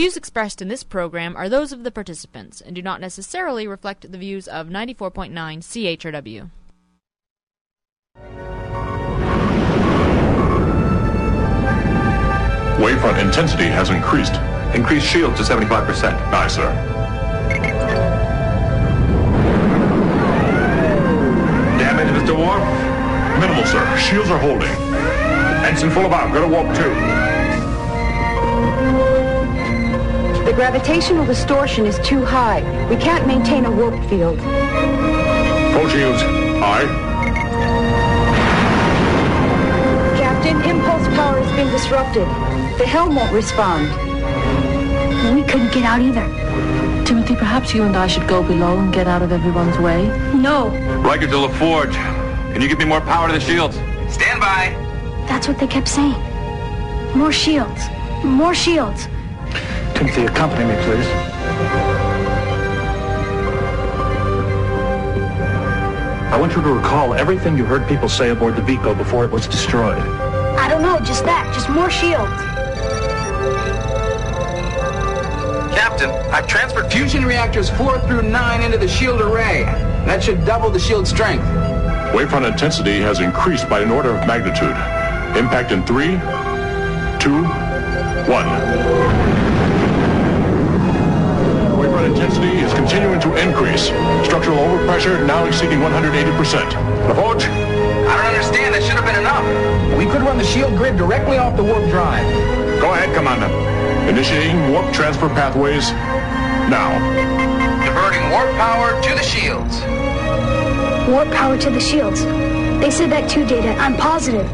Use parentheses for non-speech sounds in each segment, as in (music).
views expressed in this program are those of the participants and do not necessarily reflect the views of 94.9 CHRW. Wavefront intensity has increased. Increase shield to 75%. Aye, sir. Damage, Mr. Worf? Minimal, sir. Shields are holding. Ensign full about. Go to warp two. The gravitational distortion is too high. We can't maintain a warp field. Full shields. Aye. Captain, impulse power has been disrupted. The helm won't respond. We couldn't get out either. Timothy, perhaps you and I should go below and get out of everyone's way. No, Riker to LaForge. Can you give me more power to the shields? Stand by. that's what they kept saying. More shields. More shields. Timothy, accompany me, please. I want you to recall everything you heard people say aboard the Vico before it was destroyed. I don't know, just that, just more shields. Captain, I've transferred fusion reactors 4 through 9 into the shield array. That should double the shield strength. Wavefront intensity has increased by an order of magnitude. Impact in three, two, one intensity is continuing to increase. Structural overpressure now exceeding 180%. LaForge? I don't understand. That should have been enough. We could run the shield grid directly off the warp drive. Go ahead, Commander. Initiating warp transfer pathways now. Diverting warp power to the shields. Warp power to the shields. They said that too, Data. I'm positive.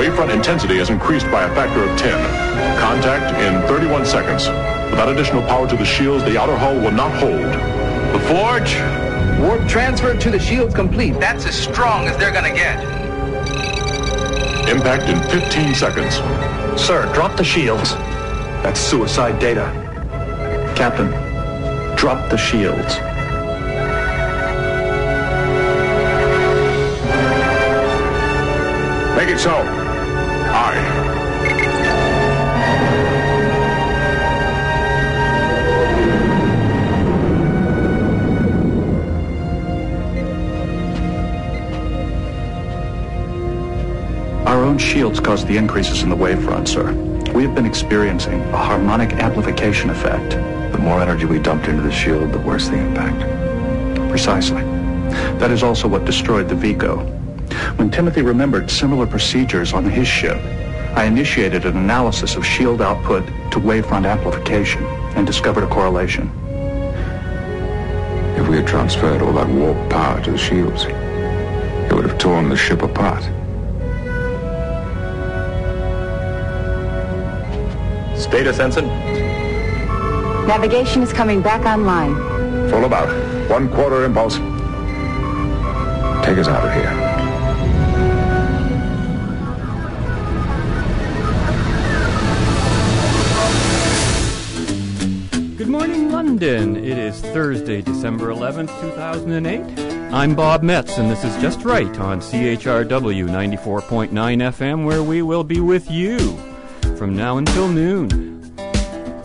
Wavefront intensity has increased by a factor of 10. Contact in 31 seconds. Without additional power to the shields, the outer hull will not hold. LaForge? Warp transfer to the shields complete. That's as strong as they're gonna get. Impact in 15 seconds. Sir, drop the shields. That's suicide Data. Captain, drop the shields. Make it so. Shields caused the increases in the wavefront, sir. We have been experiencing a harmonic amplification effect. The more energy we dumped into the shield, the worse the impact. Precisely. That is also what destroyed the Vico. When Timothy remembered similar procedures on his ship, I initiated an analysis of shield output to wavefront amplification and discovered a correlation. If we had transferred all that warp power to the shields, it would have torn the ship apart. Status, Ensign? Navigation is coming back online. Full about. One quarter impulse. Take us out of here. Good morning, London. It is Thursday, December 11th, 2008. I'm Bob Metz, and this is Just Right on CHRW 94.9 FM, where we will be with you from now until noon.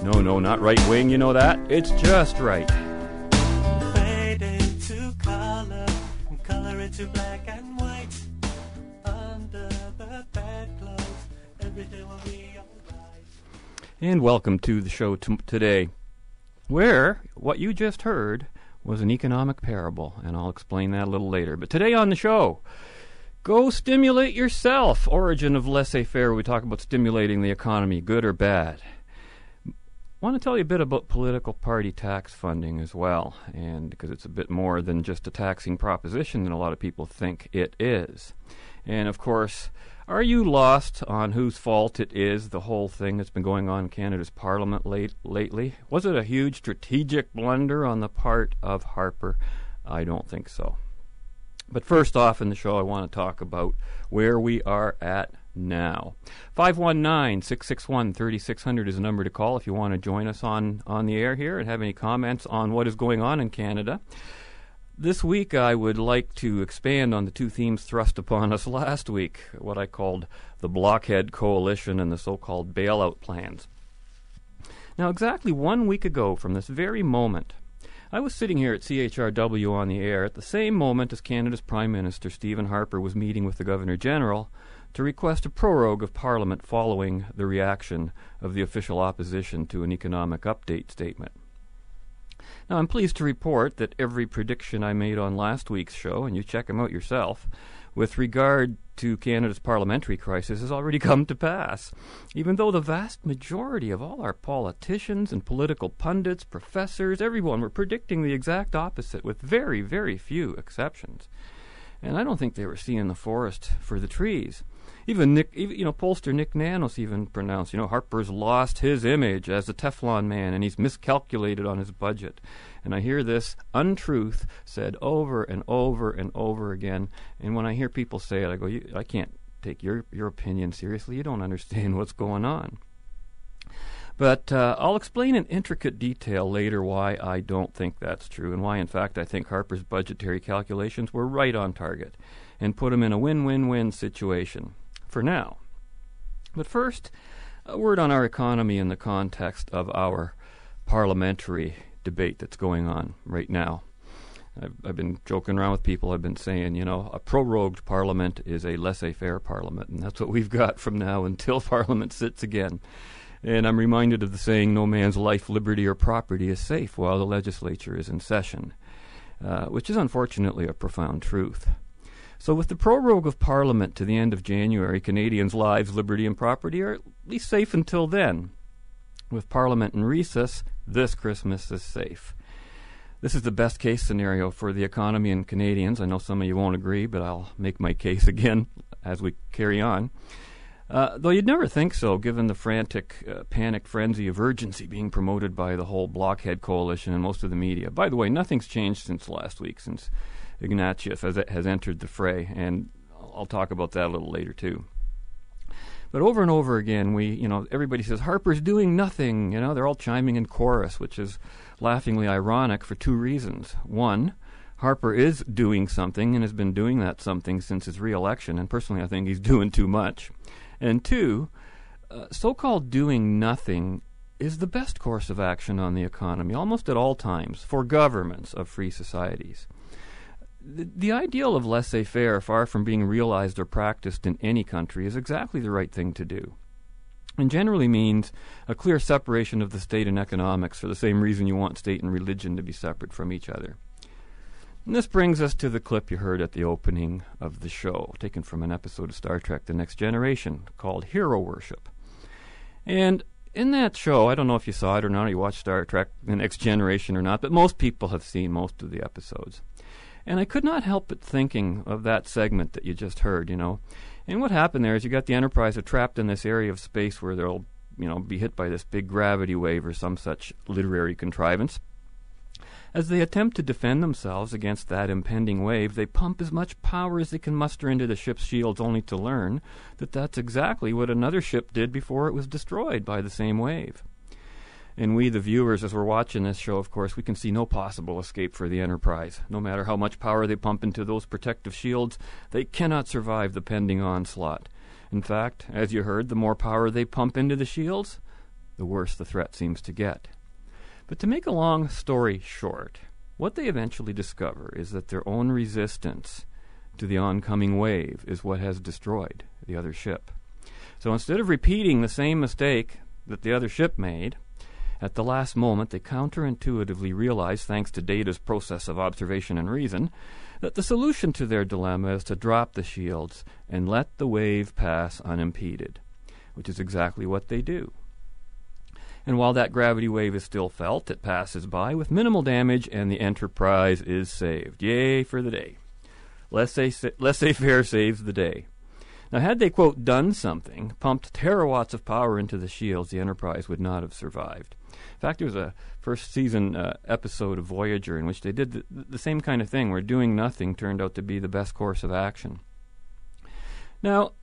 No, no, not right wing, you know that? It's just right. Fade into color, and color into black and white. Under the bedclothes, everything will be alright. And welcome to the show t- today, where what you just heard was an economic parable, and I'll explain that a little later. But today on the show, go stimulate yourself. Origin of laissez faire. We talk about stimulating the economy, good or bad. I want to tell you a bit about political party tax funding as well, and because it's a bit more than just a taxing proposition than a lot of people think it is. And of course, are you lost on whose fault it is, the whole thing that's been going on in Canada's Parliament late, lately? Was it a huge strategic blunder on the part of Harper? I don't think so. But first off in the show, I want to talk about where we are at now. 519 661 3600 is the number to call if you want to join us on, on the air here and have any comments on what is going on in Canada. This week, I would like to expand on the two themes thrust upon us (laughs) last week what I called the Blockhead Coalition and the so called bailout plans. Now, exactly one week ago from this very moment, I was sitting here at CHRW on the air at the same moment as Canada's Prime Minister Stephen Harper was meeting with the Governor General to request a prorogue of Parliament following the reaction of the official opposition to an economic update statement. Now, I'm pleased to report that every prediction I made on last week's show, and you check them out yourself, with regard to Canada's parliamentary crisis has already (laughs) come to pass, even though the vast majority of all our politicians and political pundits, professors, everyone were predicting the exact opposite, with very, very few exceptions. And I don't think they were seeing the forest for the trees. Even Nick, even, you know, pollster Nick Nanos even pronounced, you know, Harper's lost his image as a Teflon man, and he's miscalculated on his budget. And I hear this untruth said over and over and over again. And when I hear people say it, I go, I can't take your your opinion seriously. You don't understand what's going on. But uh, I'll explain in intricate detail later why I don't think that's true and why, in fact, I think Harper's budgetary calculations were right on target and put him in a win win win situation for now. But first, a word on our economy in the context of our parliamentary debate that's going on right now. I've, I've, been joking around with people. I've been saying, you know, a prorogued parliament is a laissez faire parliament, and that's what we've got from now until (laughs) parliament sits again. And I'm reminded of the saying, no man's life, liberty, or property is safe while the legislature is in session, uh, which is unfortunately a profound truth. So, with the prorogue of Parliament to the end of January, Canadians' lives, liberty, and property are at least safe until then. With Parliament in recess, this Christmas is safe. This is the best case scenario for the economy and Canadians. I know some of you won't agree, but I'll make my case (laughs) again as we carry on. Uh, though you'd never think so, given the frantic, uh, frenzy of urgency being promoted by the whole blockhead coalition and most of the media. By the way, nothing's changed since last week, since Ignatieff has, has entered the fray, and I'll talk about that a little later too. But over and over again, we, you know, everybody says Harper's doing nothing. You know, they're all chiming in chorus, which is laughingly ironic for two reasons. One, Harper is doing something and has been doing that something since his reelection, and personally, I think he's (laughs) doing too much. And two, uh, so-called doing nothing is the best course of action on the economy, almost at all times, for governments of free societies the, the ideal of laissez faire, far from being realized or practiced in any country, is exactly the right thing to do. And generally means a clear separation of the state and economics for the same reason you want state and religion to be separate from each other. And this brings us to the clip you heard at the opening of the show, taken from an episode of Star Trek The Next Generation called Hero Worship. And in that show, I don't know if you saw it or not, or you watched Star Trek The Next Generation or not, but most people have seen most of the episodes. And I could not help but thinking of that segment that you just heard, you know. And what happened there is you got the Enterprise trapped in this area of space where they'll, you know, be hit by this big gravity wave or some such literary contrivance. As they attempt to defend themselves against that impending wave, they pump as much power as they can muster into the ship's shields, only to learn that that's exactly what another ship did before it was destroyed by the same wave. And we, the viewers, as we're watching this show, of course, we can see no possible escape for the Enterprise. No matter how much power they pump into those protective shields, they cannot survive the pending onslaught. In fact, as you heard, the more power they pump into the shields, the worse the threat seems to get. But to make a long story short, what they eventually discover is that their own resistance to the oncoming wave is what has destroyed the other ship. So instead of repeating the same mistake that the other ship made, at the last moment, they counterintuitively realize, thanks to Data's process of observation and reason, that the solution to their dilemma is to drop the shields and let the wave pass unimpeded, which is exactly what they do. And while that gravity wave is still felt, it passes by with minimal damage and the Enterprise is saved. Yay for the day. Laissez faire saves the day. Now, had they, quote, done something, pumped terawatts of power into the shields, the Enterprise would not have survived. In fact, there was a first season uh, episode of Voyager in which they did the, the same kind of thing, where doing nothing turned out to be the best course of action. Now,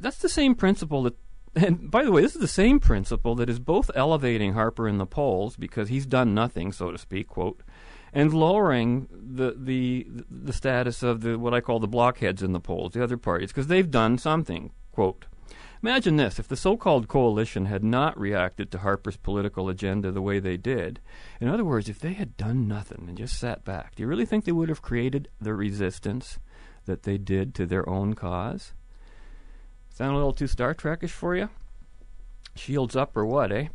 that's the same principle that and by the way, this is the same principle that is both elevating Harper in the polls because he's done nothing, so to speak, quote, and lowering the the the status of the what I call the blockheads in the polls, the other parties, because they've done something. Quote. Imagine this if the so called coalition had not reacted to Harper's political agenda the way they did. In other words, if they had done nothing and just sat back, do you really think they would have created the resistance that they did to their own cause? Sound a little too Star Trekish for you? Shields up or what, eh?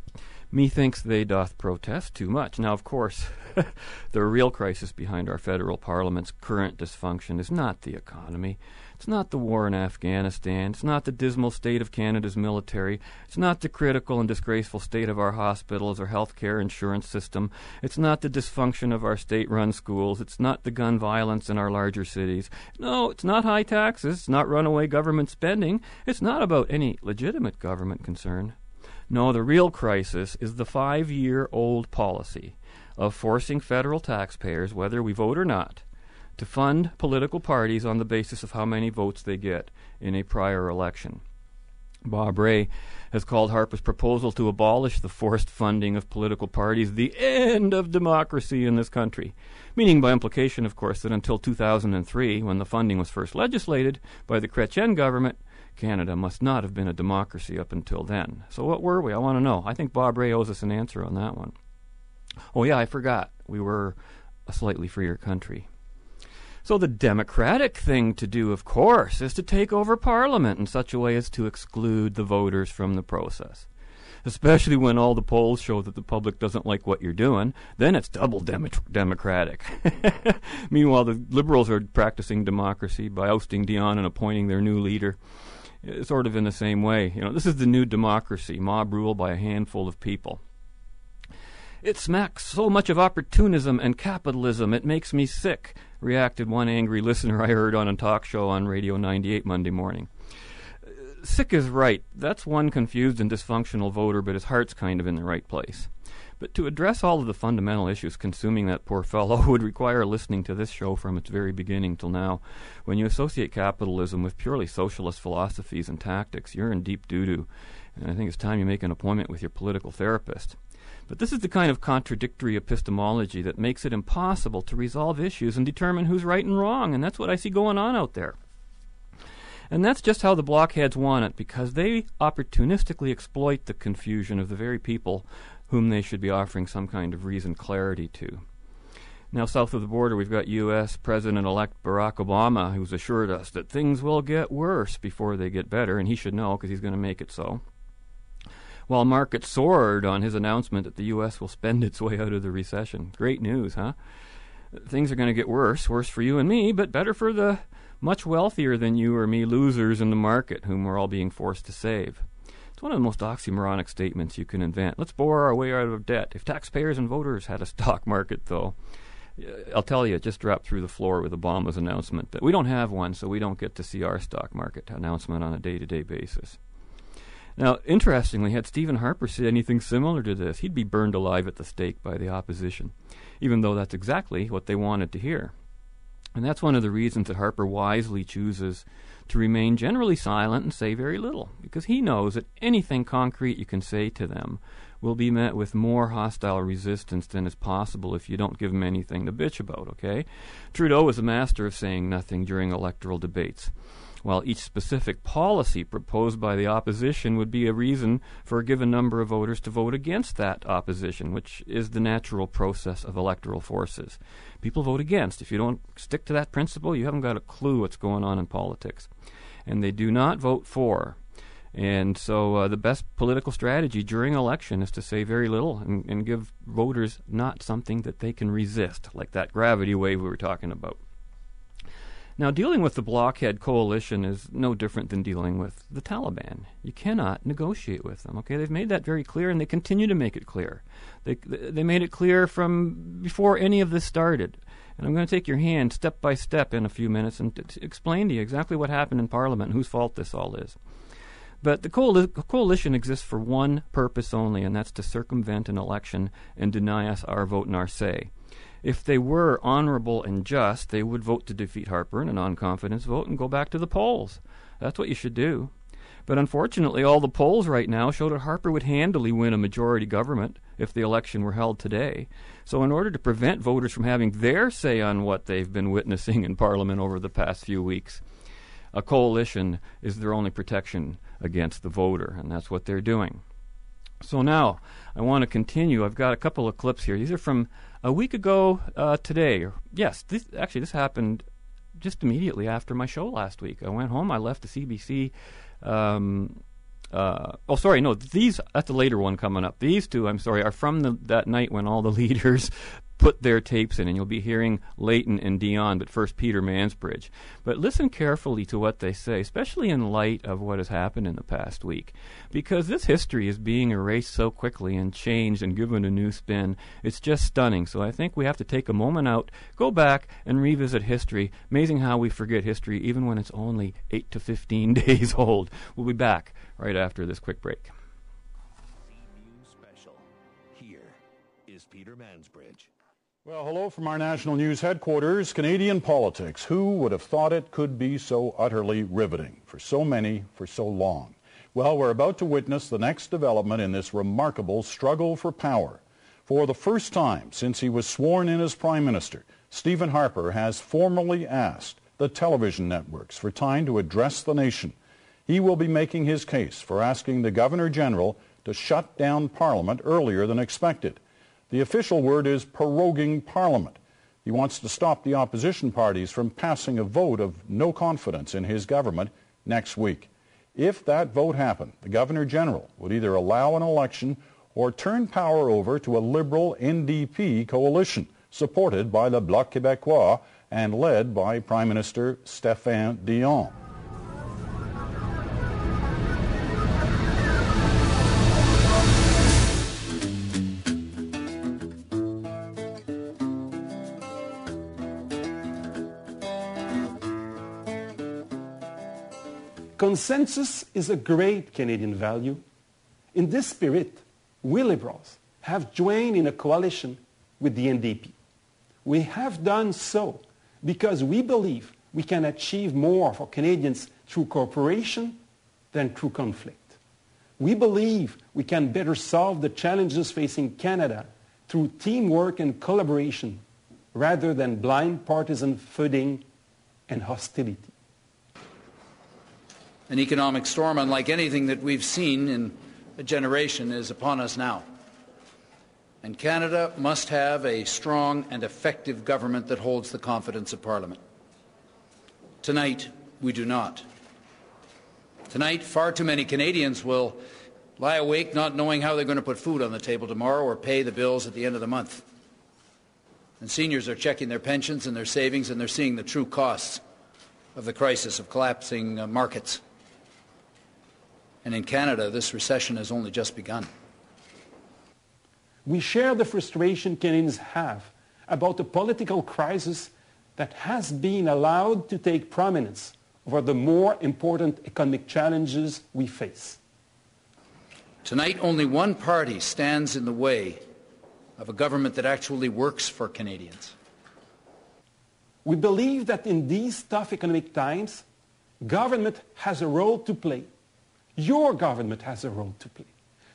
Methinks they doth protest too much. Now, of course, (laughs) the real crisis behind our federal parliament's current dysfunction is not the economy. It's not the war in Afghanistan. It's not the dismal state of Canada's military. It's not the critical and disgraceful state of our hospitals or health care insurance system. It's not the dysfunction of our state run schools. It's not the gun violence in our larger cities. No, it's not high taxes. It's not runaway government spending. It's not about any legitimate government concern. No, the real crisis is the five year old policy of forcing federal taxpayers, whether we vote or not, to fund political parties on the basis of how many votes they get in a prior election. Bob Rae has called Harper's proposal to abolish the forced funding of political parties the end of democracy in this country. Meaning, by implication, of course, that until 2003, when the funding was first legislated by the Chrétien government, Canada must not have been a democracy up until then. So, what were we? I want to know. I think Bob Rae owes us an answer on that one. Oh, yeah, I forgot. We were a slightly freer country. So, the democratic thing to do, of course, is to take over Parliament in such a way as to exclude the voters from the process. Especially when all the polls show that the public doesn't like what you're doing, then it's double dem- democratic. (laughs) Meanwhile, the Liberals are practicing democracy by ousting Dion and appointing their new leader eh, sort of in the same way. You know, this is the new democracy, mob rule by a handful of people. It smacks so much of opportunism and capitalism, it makes me sick, reacted one angry listener I heard on a talk show on Radio 98 Monday morning. Sick is right. That's one confused and dysfunctional voter, but his heart's kind of in the right place. But to address all of the fundamental issues consuming that poor fellow (laughs) would require listening to this show from its very beginning till now. When you associate capitalism with purely socialist philosophies and tactics, you're in deep doo doo. And I think it's time you make an appointment with your political therapist. But this is the kind of contradictory epistemology that makes it impossible to resolve issues and determine who's right and wrong, and that's what I see going on out there. And that's just how the blockheads want it, because they opportunistically exploit the confusion of the very people whom they should be offering some kind of reasoned clarity to. Now, south of the border, we've got U.S. President elect Barack Obama, who's assured us that things will get worse before they get better, and he should know because he's going to make it so. While markets soared on his announcement that the U.S. will spend its way out of the recession. Great news, huh? Things are going to get worse, worse for you and me, but better for the much wealthier than you or me losers in the market, whom we're all being forced to save. It's one of the most oxymoronic statements you can invent. Let's borrow our way out of debt. If taxpayers and voters had a stock market, though, uh, I'll tell you, it just dropped through the floor with Obama's announcement that we don't have one, so we don't get to see our stock market announcement on a day to day basis. Now, interestingly, had Stephen Harper said anything similar to this, he'd be burned alive at the stake by the opposition, even though that's exactly what they wanted to hear. And that's one of the reasons that Harper wisely chooses to remain generally silent and say very little, because he knows that anything concrete you can say to them will be met with more hostile resistance than is possible if you don't give them anything to bitch about, okay? Trudeau is a master of saying nothing during electoral debates while each specific policy proposed by the opposition would be a reason for a given number of voters to vote against that opposition, which is the natural process of electoral forces. People vote against. If you don't stick to that principle, you haven't got a clue what's going on in politics. And they do not vote for. And so uh, the best political strategy during election is to say very little and, and give voters not something that they can resist, like that gravity wave we were talking about. Now, dealing with the blockhead coalition is no different than dealing with the Taliban. You cannot negotiate with them. Okay, they've made that very clear, and they continue to make it clear. They they made it clear from before any of this started. And I'm going to take your hand step by step in a few minutes and t- explain to you exactly what happened in Parliament and whose fault this all is. But the coalition exists for one purpose only, and that's to circumvent an election and deny us our vote and our say. If they were honorable and just, they would vote to defeat Harper in a non confidence vote and go back to the polls. That's what you should do. But unfortunately, all the polls right now show that Harper would handily win a majority government if the election were held today. So, in order to prevent voters from having their say on what they've been witnessing in Parliament over the past few weeks, a coalition is their only protection against the voter, and that's what they're doing. So now I want to continue. I've got a couple of clips here. These are from a week ago uh, today. Yes, this actually this happened just immediately after my show last week. I went home. I left the CBC. Um, uh, oh, sorry, no. These that's the later one coming up. These two, I'm sorry, are from the, that night when all the (laughs) leaders put their tapes in, and you'll be hearing Layton and Dion, but first Peter Mansbridge. But listen carefully to what they say, especially in light of what has happened in the past week, because this history is being erased so quickly and changed and given a new spin. It's just stunning. So I think we have to take a moment out, go back, and revisit history. Amazing how we forget history even when it's only 8 to 15 (laughs) days old. We'll be back right after this quick break. Special. Here is Peter Mansbridge. Well, hello from our national news headquarters. Canadian politics. Who would have thought it could be so utterly riveting for so many for so long? Well, we're about to witness the next development in this remarkable struggle for power. For the first time since he was sworn in as Prime Minister, Stephen Harper has formally asked the television networks for time to address the nation. He will be making his case for asking the Governor General to shut down Parliament earlier than expected. The official word is proroguing Parliament. He wants to stop the opposition parties from passing a vote of no confidence in his government next week. If that vote happened, the Governor General would either allow an election or turn power over to a Liberal NDP coalition supported by the Bloc Québécois and led by Prime Minister Stéphane Dion. Consensus is a great Canadian value. In this spirit, we Liberals have joined in a coalition with the NDP. We have done so because we believe we can achieve more for Canadians through cooperation than through conflict. We believe we can better solve the challenges facing Canada through teamwork and collaboration rather than blind partisan footing and hostility. An economic storm unlike anything that we've seen in a generation is upon us now. And Canada must have a strong and effective government that holds the confidence of Parliament. Tonight, we do not. Tonight, far too many Canadians will lie awake not knowing how they're going to put food on the table tomorrow or pay the bills at the end of the month. And seniors are checking their pensions and their savings and they're seeing the true costs of the crisis of collapsing uh, markets. And in Canada, this recession has only just begun. We share the frustration Canadians have about the political crisis that has been allowed to take prominence over the more important economic challenges we face. Tonight, only one party stands in the way of a government that actually works for Canadians. We believe that in these tough economic times, government has a role to play your government has a role to play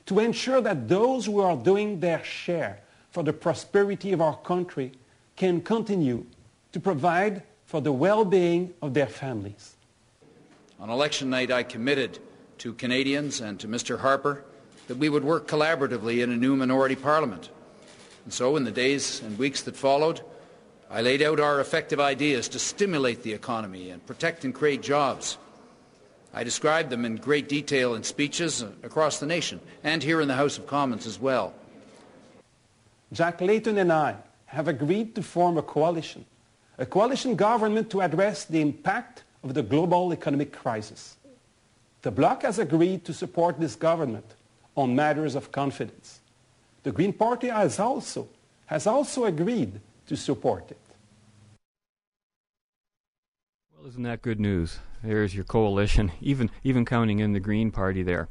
to ensure that those who are doing their share for the prosperity of our country can continue to provide for the well-being of their families. On election night, I committed to Canadians and to Mr. Harper that we would work collaboratively in a new minority parliament. And so, in the days and weeks that followed, I laid out our effective ideas to stimulate the economy and protect and create jobs. I described them in great detail in speeches across the nation and here in the House of Commons as well. Jack Layton and I have agreed to form a coalition, a coalition government to address the impact of the global economic crisis. The Bloc has agreed to support this government on matters of confidence. The Green Party has also, has also agreed to support it. Well, isn't that good news? There's your coalition, even even counting in the Green Party there.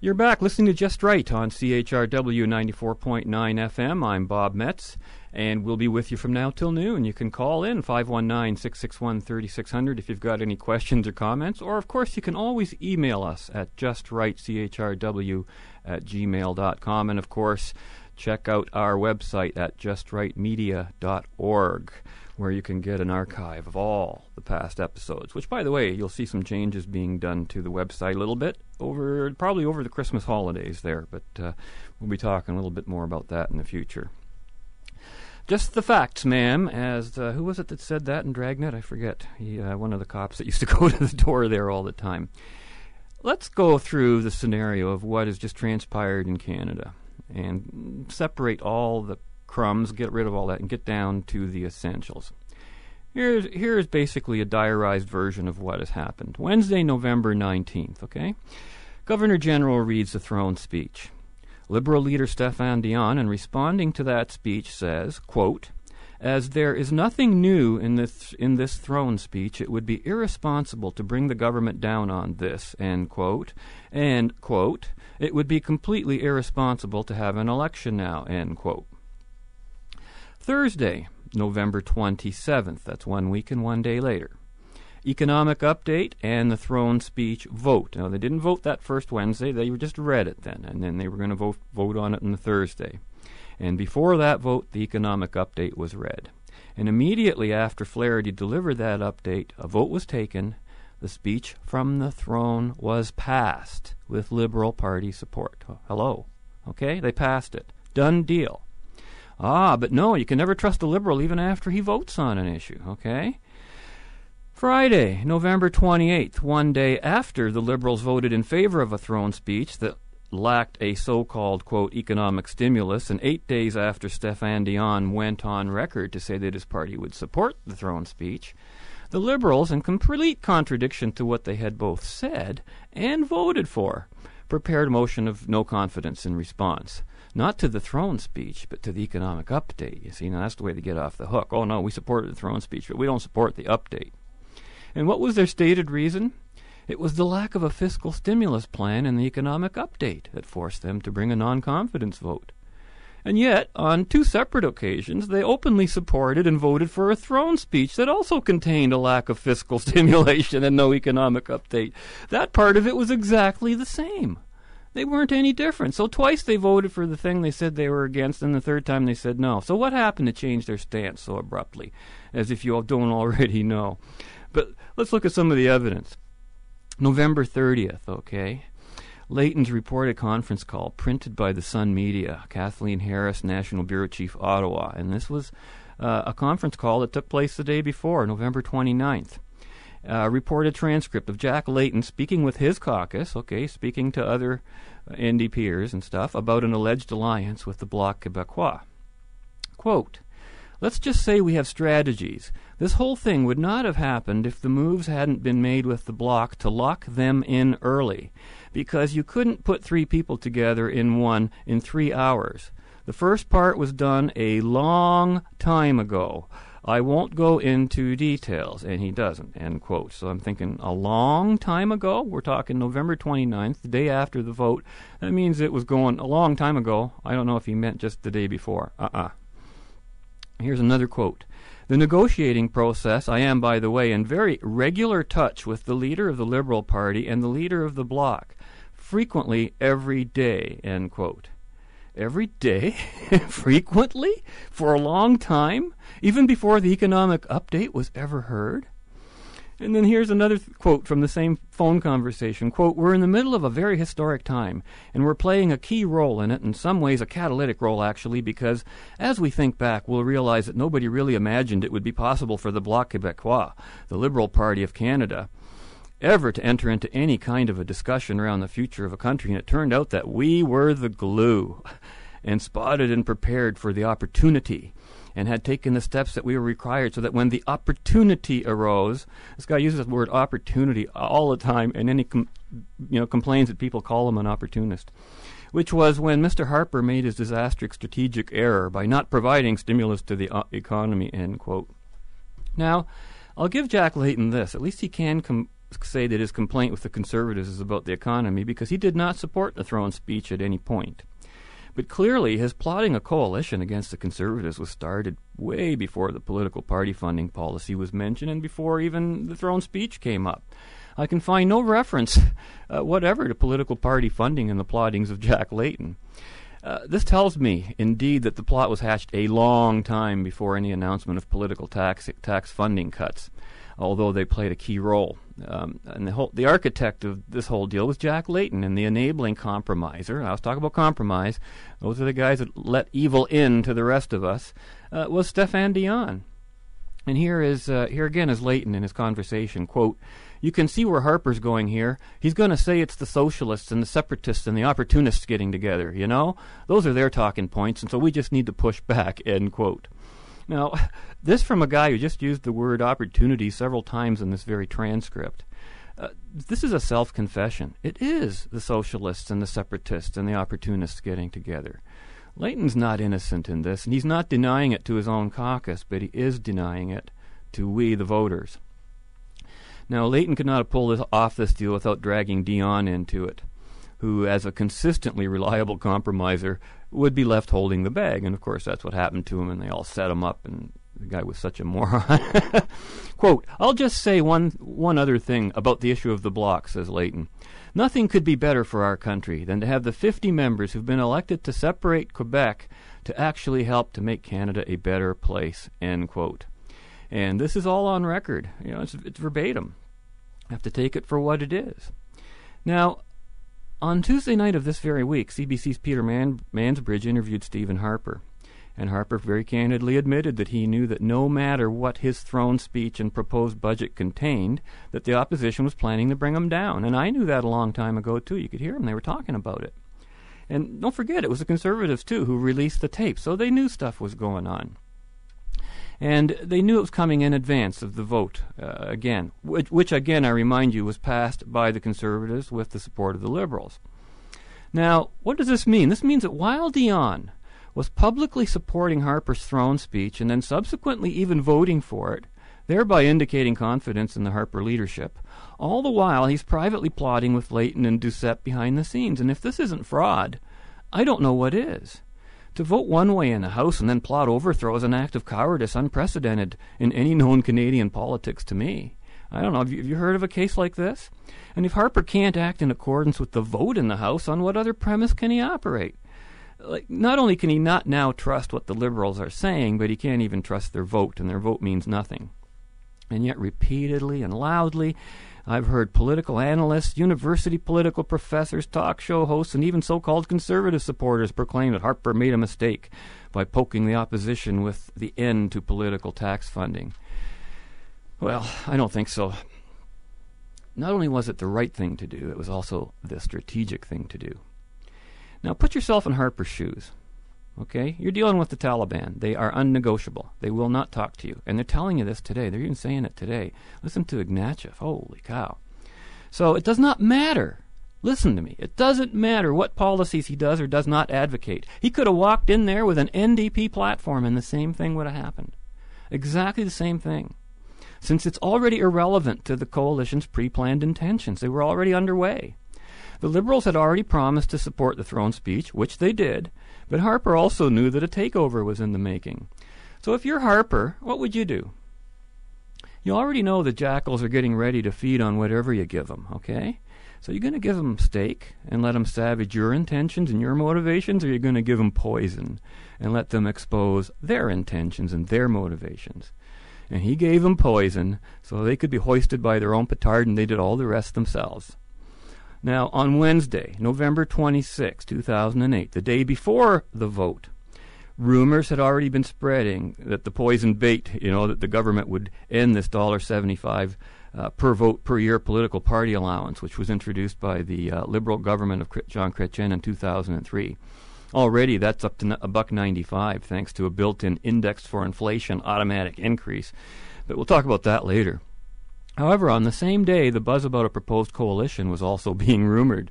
You're back listening to Just Right on CHRW 94.9 FM. I'm Bob Metz, and we'll be with you from now till noon. You can call in 519 661 3600 if you've got any questions or comments, or of course, you can always email us at justrightchrw at gmail.com. And of course, check out our website at justrightmedia.org where you can get an archive of all the past episodes. Which, by the way, you'll see some changes being done to the website a little bit over, probably over the Christmas holidays there. But uh, we'll be talking a little bit more about that in the future. Just the facts, ma'am. As uh, who was it that said that in Dragnet? I forget. He, uh, one of the cops that (laughs) used to go to the door there all the time. Let's go through the scenario of what has just transpired in Canada and separate all the crumbs, get rid of all that, and get down to the essentials. Here's, here's basically a diarized version of what has happened. Wednesday, November 19th, okay? Governor General reads the throne speech. Liberal leader Stéphane Dion, in responding to that speech, says, quote, as there is nothing new in this in this throne speech, it would be irresponsible to bring the government down on this. End quote. And quote, it would be completely irresponsible to have an election now. End quote. Thursday, November 27th. That's one week and one day later. Economic update and the throne speech vote. Now, they didn't vote that first Wednesday, they just read it then, and then they were going to vote, vote on it on the Thursday. And before that vote, the economic update was read. And immediately after Flaherty delivered that update, a vote was taken. The speech from the throne was passed with Liberal Party support. Hello. Okay? They passed it. Done deal. Ah, but no, you can never trust a liberal even after he votes on an issue, okay? Friday, November 28th, one day after the liberals voted in favor of a throne speech that lacked a so-called quote economic stimulus and 8 days after Stéphane Dion went on record to say that his party would support the throne speech, the liberals in complete contradiction to what they had both said and voted for prepared a motion of no confidence in response not to the throne speech, but to the economic update. You see, now that's the way to get off the hook. Oh no, we supported the throne speech, but we don't support the update. And what was their stated reason? It was the lack of a fiscal stimulus plan in the economic update that forced them to bring a non confidence vote. And yet, on two separate occasions, they openly supported and voted for a throne speech that also contained a lack of fiscal (laughs) stimulation and no economic update. That part of it was exactly the same. They weren't any different. So twice they voted for the thing they said they were against, and the third time they said no. So what happened to change their stance so abruptly, as if you all don't (laughs) already know? But let's look at some of the evidence. November 30th, okay? Layton's reported conference call, printed by the Sun Media, Kathleen Harris, National Bureau Chief, Ottawa. And this was uh, a conference call that took place the day before, November 29th uh, reported transcript of Jack Layton speaking with his caucus, okay, speaking to other uh, NDPers and stuff, about an alleged alliance with the Bloc Québécois. Quote, Let's just say we have strategies. This whole thing would not have happened if the moves hadn't been made with the Bloc to lock them in early, because you couldn't put three people together in one in three hours. The first part was done a long time ago. I won't go into details, and he doesn't, end quote. So I'm thinking a long time ago, we're talking November 29th, the day after the vote. That means it was going a long time ago. I don't know if he meant just the day before. Uh uh Here's another quote. The negotiating process, I am, by the way, in very regular touch with the leader of the Liberal Party and the leader of the Bloc, frequently every day, end quote every day, (laughs) frequently, for a long time, even before the economic update was ever heard? And then here's another th- quote from the same phone conversation. Quote, We're in the middle of a very historic time, and we're playing a key role in it, in some ways a catalytic role, actually, because as we think back, we'll realize that nobody really imagined it would be possible for the Bloc Québécois, the Liberal Party of Canada, ever to enter into any kind of a discussion around the future of a country, and it turned out that we were the glue (laughs) and spotted and prepared for the opportunity and had taken the steps that we were required so that when the opportunity arose, this guy uses the word opportunity all the time, and then he com- you know complains that people call him an opportunist, which was when Mr. Harper made his disastrous strategic error by not providing stimulus to the uh, economy. End quote. Now, I'll give Jack Layton this: at least he can com- say that his complaint with the conservatives is about the economy because he did not support the throne speech at any point. But clearly, his plotting a coalition against the conservatives was started way before the political party funding policy was mentioned and before even the throne speech came up. I can find no reference uh, whatever to political party funding in the plottings of Jack Layton. Uh, this tells me, indeed, that the plot was hatched a long time before any announcement of political tax tax funding cuts, although they played a key role. Um, and the whole the architect of this whole deal was Jack Layton, and the enabling compromiser. I was talking about compromise. Those are the guys that let evil in to the rest of us. Uh, was Stéphane Dion. And here is uh, here again is Layton in his conversation. Quote, you can see where Harper's going here. He's going to say it's the socialists and the separatists and the opportunists getting together, you know? Those are their talking points, and so we just need to push back, end quote. Now, (laughs) this from a guy who just used the word opportunity several times in this very transcript. Uh, this is a self confession. It is the socialists and the separatists and the opportunists getting together. Layton's not innocent in this, and he's not denying it to his own caucus, but he is denying it to we, the voters. Now, Layton could not have pulled this, off this deal without dragging Dion into it, who, as a consistently reliable compromiser, would be left holding the bag. And of course, that's what happened to him, and they all set him up, and the guy was such a moron. (laughs) Quote, I'll just say one, one other thing about the issue of the bloc, says Layton. Nothing could be better for our country than to have the 50 members who've been elected to separate Quebec to actually help to make Canada a better place, end quote. And this is all on record. You know, it's, it's verbatim. I have to take it for what it is. Now, on Tuesday night of this very week, CBC's Peter Man- Mansbridge interviewed Stephen Harper. And Harper very candidly admitted that he knew that no matter what his throne speech and proposed budget contained, that the opposition was planning to bring him down. And I knew that a long time ago, too. You could hear them, they were talking about it. And don't forget, it was the conservatives, too, who released the tape, so they knew stuff was going on. And they knew it was coming in advance of the vote, uh, again, which, which, again, I remind you, was passed by the conservatives with the support of the liberals. Now, what does this mean? This means that while Dion was publicly supporting Harper's throne speech and then subsequently even voting for it, thereby indicating confidence in the Harper leadership. All the while, he's privately plotting with Layton and Duceppe behind the scenes. And if this isn't fraud, I don't know what is. To vote one way in the House and then plot overthrow is an act of cowardice unprecedented in any known Canadian politics to me. I don't know. Have you, have you, heard of a case like this? And if Harper can't act in accordance with the vote in the House, on what other premise can he operate? like not only can he not now trust what the liberals are saying, but he can't even trust their vote, and their vote means nothing. And yet, repeatedly and loudly, I've heard political analysts, university political professors, talk show hosts, and even so called conservative supporters proclaim that Harper made a mistake by poking the opposition with the end to political tax funding. Well, I don't think so. Not only was it the right thing to do, it was also the strategic thing to do. Now put yourself in Harper's shoes. Okay? You're dealing with the Taliban. They are unnegotiable. They will not talk to you. And they're telling you this today. They're even saying it today. Listen to Ignatieff. Holy cow. So it does not matter. Listen to me. It doesn't matter what policies he does or does not advocate. He could have walked in there with an NDP platform and the same thing would have happened. Exactly the same thing. Since it's already irrelevant to the coalition's pre planned intentions, they were already underway. The Liberals had already promised to support the throne speech, which they did, but Harper also knew that a takeover was in the making. So if you're Harper, what would you do? You already know the jackals are getting ready to feed on whatever you give them, okay? So you're going to give them steak and let them savage your intentions and your motivations, or you're going to give them poison and let them expose their intentions and their motivations. And he gave them poison so they could be hoisted by their own petard and they did all the rest themselves. Now, on Wednesday, November 26, 2008, the day before the vote, rumors had already been spreading that the poison bait, you know, that the government would end this $1.75 uh, per vote per year political party allowance, which was introduced by the uh, Liberal government of Jean Chrétien in 2003. Already, that's up to a buck 95, thanks to a built-in index for inflation automatic increase. But we'll talk about that later. However, on the same day, the buzz about a proposed coalition was also (laughs) being rumored.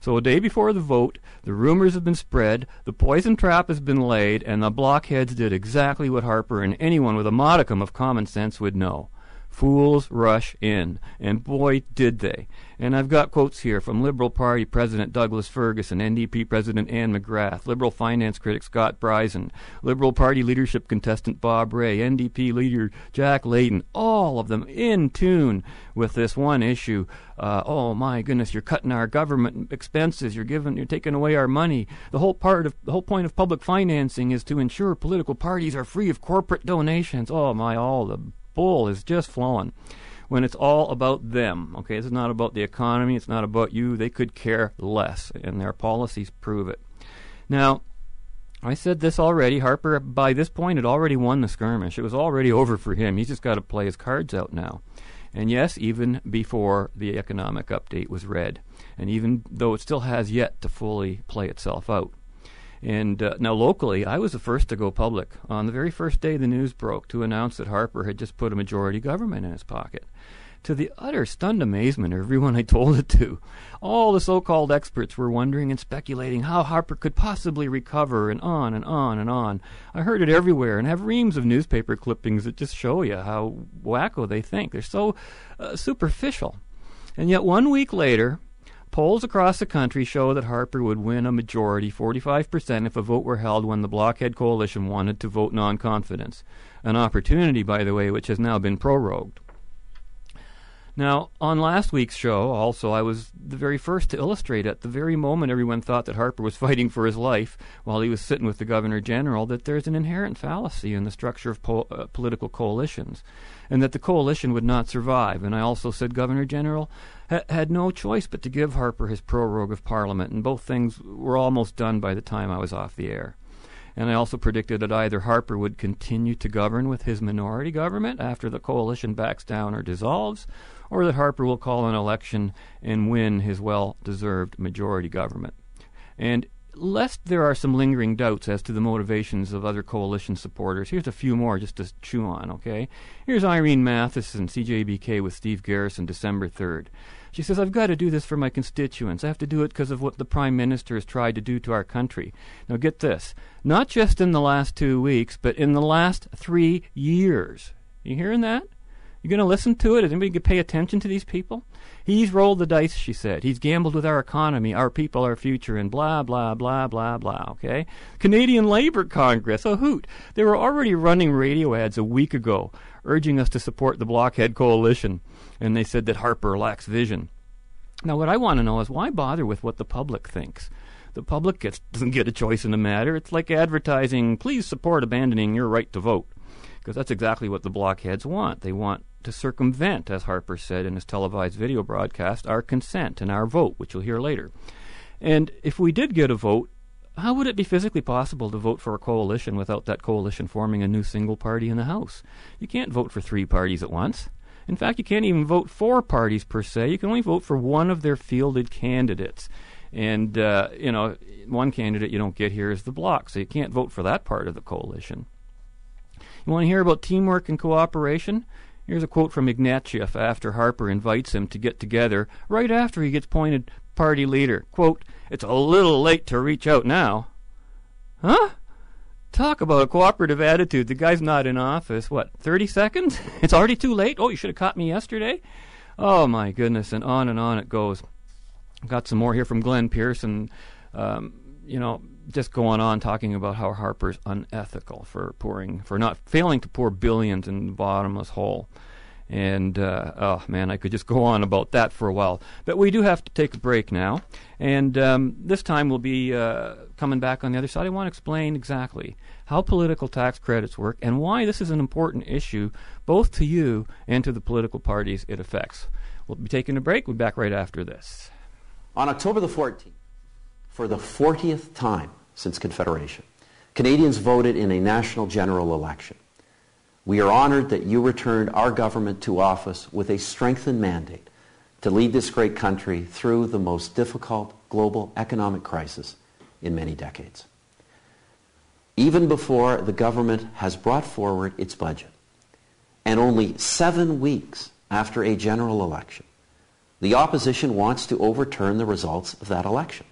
So a day before the vote, the rumors have been spread, the poison trap has been laid, and the blockheads did exactly what Harper and anyone with a modicum of common sense would know Fools rush in. And boy, did they. And I've got quotes here from Liberal Party President Douglas Ferguson, NDP President Anne McGrath, Liberal finance critic Scott Brison, Liberal Party leadership contestant Bob Rae, NDP leader Jack Layton, all of them in tune with this one issue. Uh, oh my goodness, you're cutting our government expenses, you're giving, you're taking away our money. The whole part of the whole point of public financing is to ensure political parties are free of corporate donations. Oh my, all the bull is just flowing when it's all about them. Okay, this is not about the economy, it's not about you. They could care less, and their policies prove it. Now, I said this already. Harper, by this point, had already won the skirmish. It was already over for him. He's just got to play his cards out now. And yes, even before the economic update was read, and even though it still has yet to fully play itself out. And uh, now, locally, I was the first to go public on the very first day the news broke to announce that Harper had just put a majority government in his pocket. To the utter stunned amazement of everyone I told it to, all the so called experts were wondering and speculating how Harper could possibly recover, and on and on and on. I heard it everywhere and have reams of newspaper clippings that just show you how wacko they think. They're so uh, superficial. And yet, one week later, Polls across the country show that Harper would win a majority, 45%, if a vote were held when the Blockhead Coalition wanted to vote non confidence. An opportunity, by the way, which has now been prorogued. Now, on last week's show, also, I was the very first to illustrate at the very moment everyone thought that Harper was (laughs) fighting for his life while he was sitting with the Governor General that there's an inherent fallacy in the structure of po- uh, political coalitions and that the coalition would not survive. And I also said Governor General ha- had no choice but to give Harper his prorogue of Parliament, and both things were almost done by the time I was off the air. And I also predicted that either Harper would continue to govern with his minority government after the coalition backs down or dissolves, or that Harper will call an election and win his well deserved majority government. And lest there are some lingering doubts as to the motivations of other coalition supporters, here's a few more just to chew on, okay? Here's Irene Mathyssen, CJBK with Steve Garrison, December 3rd. She says, I've got to do this for my constituents. I have to do it because of what the Prime Minister has tried to do to our country. Now, get this not just in the last two weeks, but in the last three years. You hearing that? You going to listen to it? Is anybody going to pay attention to these people? He's rolled the dice, she said. He's gambled with our economy, our people, our future, and blah, blah, blah, blah, blah, okay? Canadian Labour Congress, a hoot. They were already running radio ads a week ago urging us to support the Blockhead Coalition, and they said that Harper lacks vision. Now, what I want to know is why bother with what the public thinks? The public gets, doesn't get a choice in the matter. It's like advertising, please support abandoning your right to vote. Because that's exactly what the blockheads want. They want to circumvent, as Harper said in his televised video broadcast, our consent and our vote, which you'll hear later. And if we did get a vote, how would it be physically possible to vote for a coalition without that coalition forming a new single party in the House? You can't vote for three parties at once. In fact, you can't even vote for parties per se. You can only vote for one of their fielded candidates. And, uh, you know, one candidate you don't get here is the bloc, so you can't vote for that part of the coalition. You want to hear about teamwork and cooperation? Here's a quote from Ignatieff after Harper invites him to get together right after he gets appointed party leader. Quote, It's a little late to reach out now. Huh? Talk about a cooperative attitude. The guy's not in office. What, 30 seconds? (laughs) It's already too late? Oh, you should have caught me yesterday? Oh, my goodness. And on and on it goes. Got some more here from Glen Pearson. Um, you know, just going on talking about how Harper's unethical for pouring, for not failing to pour billions in the bottomless hole. And uh, oh man, I could just go on about that for a while. But we do have to take a break now, and um, this time we'll be uh, coming back on the other side. I want to explain exactly how political tax credits work and why this is an important issue both to you and to the political parties it affects. We'll be taking a break. We'll be back right after this. On October the 14th, for the 40th time since Confederation, Canadians voted in a national general election. We are honored that you returned our government to office with a strengthened mandate to lead this great country through the most difficult global economic crisis in many decades. Even before the government has brought forward its budget, and only seven weeks after a general election, the opposition wants to overturn the results of that election.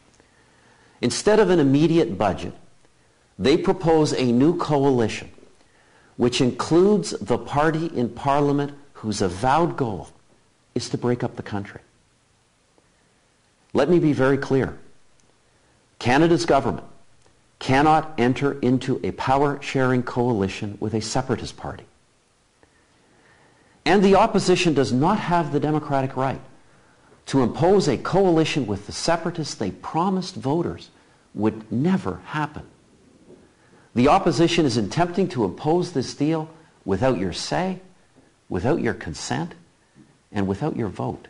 Instead of an immediate budget, they propose a new coalition which includes the party in Parliament whose avowed goal is to break up the country. Let me be very clear. Canada's government cannot enter into a power-sharing coalition with a separatist party. And the opposition does not have the democratic right to impose a coalition with the separatists they promised voters would never happen. The opposition is attempting to impose this deal without your say, without your consent, and without your vote.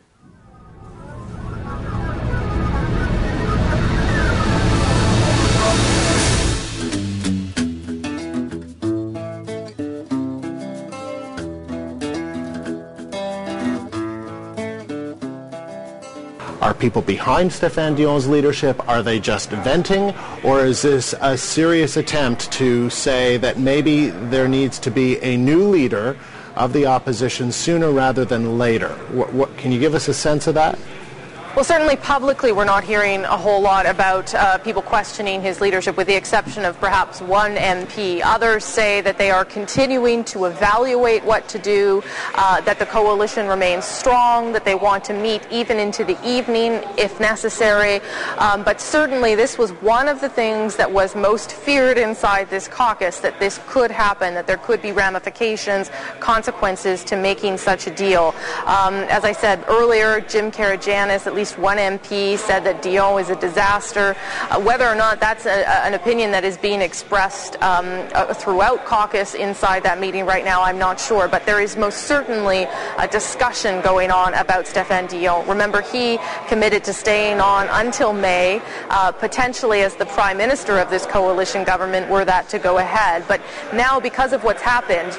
Are people behind Stéphane Dion's leadership? Are they just venting? Or is this a serious attempt to say that maybe there needs to be a new leader of the opposition sooner rather than later? What, what, can you give us a sense of that? Well, certainly publicly, we're not hearing a whole lot about uh, people questioning his leadership, with the exception of perhaps one MP. Others say that they are continuing to evaluate what to do, uh, that the coalition remains strong, that they want to meet even into the evening if necessary. Um, but certainly, this was one of the things that was most feared inside this caucus that this could happen, that there could be ramifications, consequences to making such a deal. Um, as I said earlier, Jim Karygiannis, at least one MP said that Dion is a disaster. Uh, whether or not that's a, an opinion that is being expressed um, uh, throughout caucus inside that meeting right now, I'm not sure. But there is most certainly a discussion going on about Stéphane Dion. Remember, he committed to staying on until May, uh, potentially as the prime minister of this coalition government were that to go ahead. But now, because of what's happened,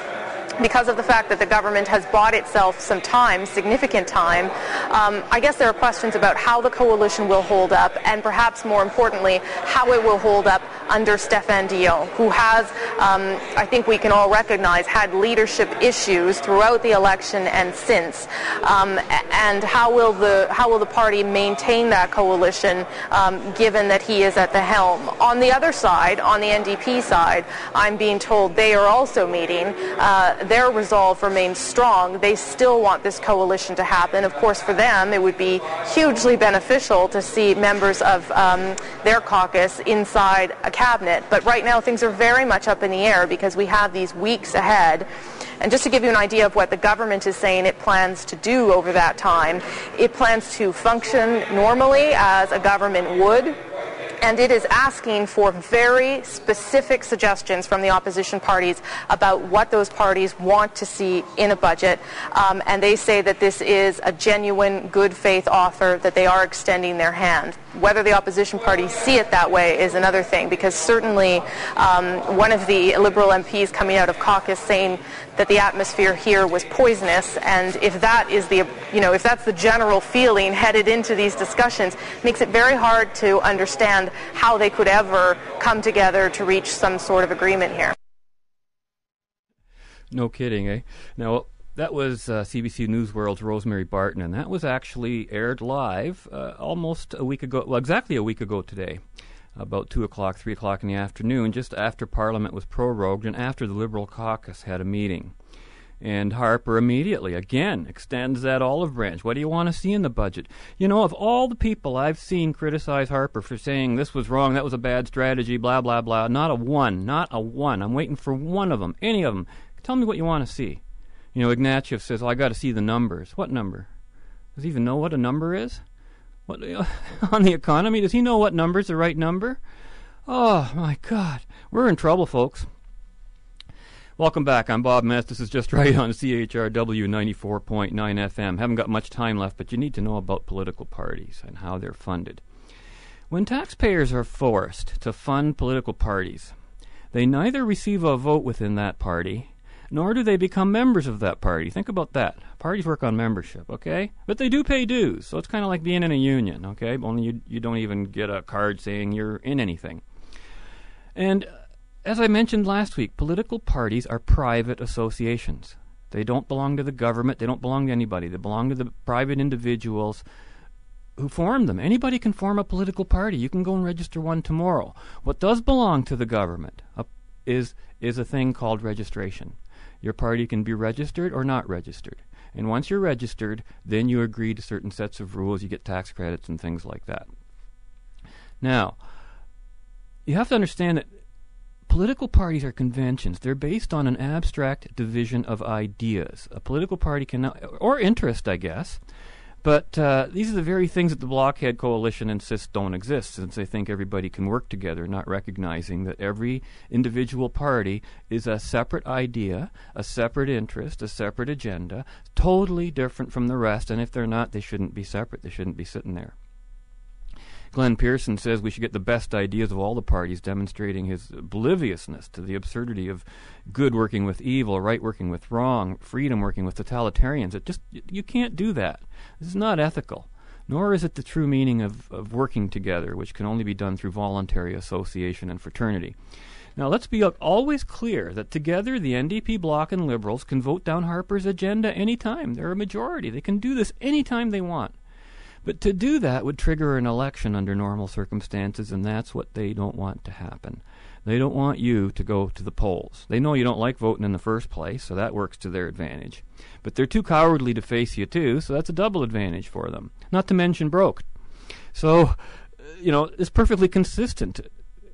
because of the fact that the government has bought itself some time, significant time, um, I guess there are questions about how the coalition will hold up and perhaps more importantly, how it will hold up under Stéphane Dion, who has, um, I think we can all recognize, had leadership issues throughout the election and since. Um, and how will the how will the party maintain that coalition, um, given that he is at the helm? On the other side, on the NDP side, I'm being told they are also meeting. Uh, their resolve remains strong. They still want this coalition to happen. Of course, for them, it would be hugely beneficial to see members of um, their caucus inside a cabinet. But right now, things are very much up in the air because we have these weeks ahead. And just to give you an idea of what the government is saying it plans to do over that time, it plans to function normally as a government would and it is asking for very specific suggestions from the opposition parties about what those parties want to see in a budget. Um, and they say that this is a genuine good faith offer, that they are extending their hand. Whether the opposition parties see it that way is another thing, because certainly um, one of the Liberal MPs coming out of caucus saying that the atmosphere here was poisonous, and if that is the, you know, if that's the general feeling headed into these discussions, makes it very hard to understand how they could ever come together to reach some sort of agreement here. No kidding, eh? Now, that was uh, CBC News World's Rosemary Barton, and that was actually aired live uh, almost a week ago, well, exactly a week ago today, about 2 o'clock, 3 o'clock in the afternoon, just after Parliament was prorogued and after the Liberal caucus had a meeting. And Harper immediately, again, extends that olive branch. What do you want to see in the budget? You know, of all the people I've seen criticize Harper for saying this was wrong, that was a bad strategy, blah, blah, blah, not a one, not a one. I'm waiting for one of them, any of them. Tell me what you want to see. You know, Ignatieff says, well, I got to see the numbers. What number? Does he even know what a number is? What (laughs) On the economy, does he know what number's the right number? Oh, my God. We're in trouble, folks. Welcome back. I'm Bob Metz. This is just right on CHRW 94.9 FM. Haven't got much time left, but you need to know about political parties and how they're funded. When taxpayers are forced to fund political parties, they neither receive a vote within that party nor do they become members of that party. Think about that. Parties work on membership, okay? But they do pay dues, so it's kind of like being in a union, okay? Only you, you don't even get a card saying you're in anything. And as I mentioned last week, political parties are private associations. They don't belong to the government, they don't belong to anybody. They belong to the private individuals who form them. Anybody can form a political party. You can go and register one tomorrow. What does belong to the government uh, is is a thing called registration. Your party can be registered or not registered. And once you're registered, then you agree to certain sets of rules. You get tax credits and things like that. Now, you have to understand that political parties are conventions. They're based on an abstract division of ideas. A political party cannot, or interest, I guess. But uh, these are the very things that the Blockhead Coalition insists don't exist, since they think everybody can work together, not recognizing that every individual party is a separate idea, a separate interest, a separate agenda, totally different from the rest. And if they're not, they shouldn't be separate. They shouldn't be sitting there. Glen Pearson says we should get the best ideas of all the parties, demonstrating his obliviousness to the absurdity of good working with evil, right working with wrong, freedom working with totalitarians. It just you can't do that. This is not ethical. Nor is it the true meaning of, of working together, which can only be done through voluntary association and fraternity. Now, let's be always clear that together the NDP bloc and Liberals can vote down Harper's agenda anytime. They're a majority. They can do this anytime they want. But to do that would trigger an election under normal circumstances, and that's what they don't want to happen. They don't want you to go to the polls. They know you don't like voting in the first place, so that works to their advantage. But they're too cowardly to face you, too, so that's a double advantage for them. Not to mention broke. So, you know, it's perfectly consistent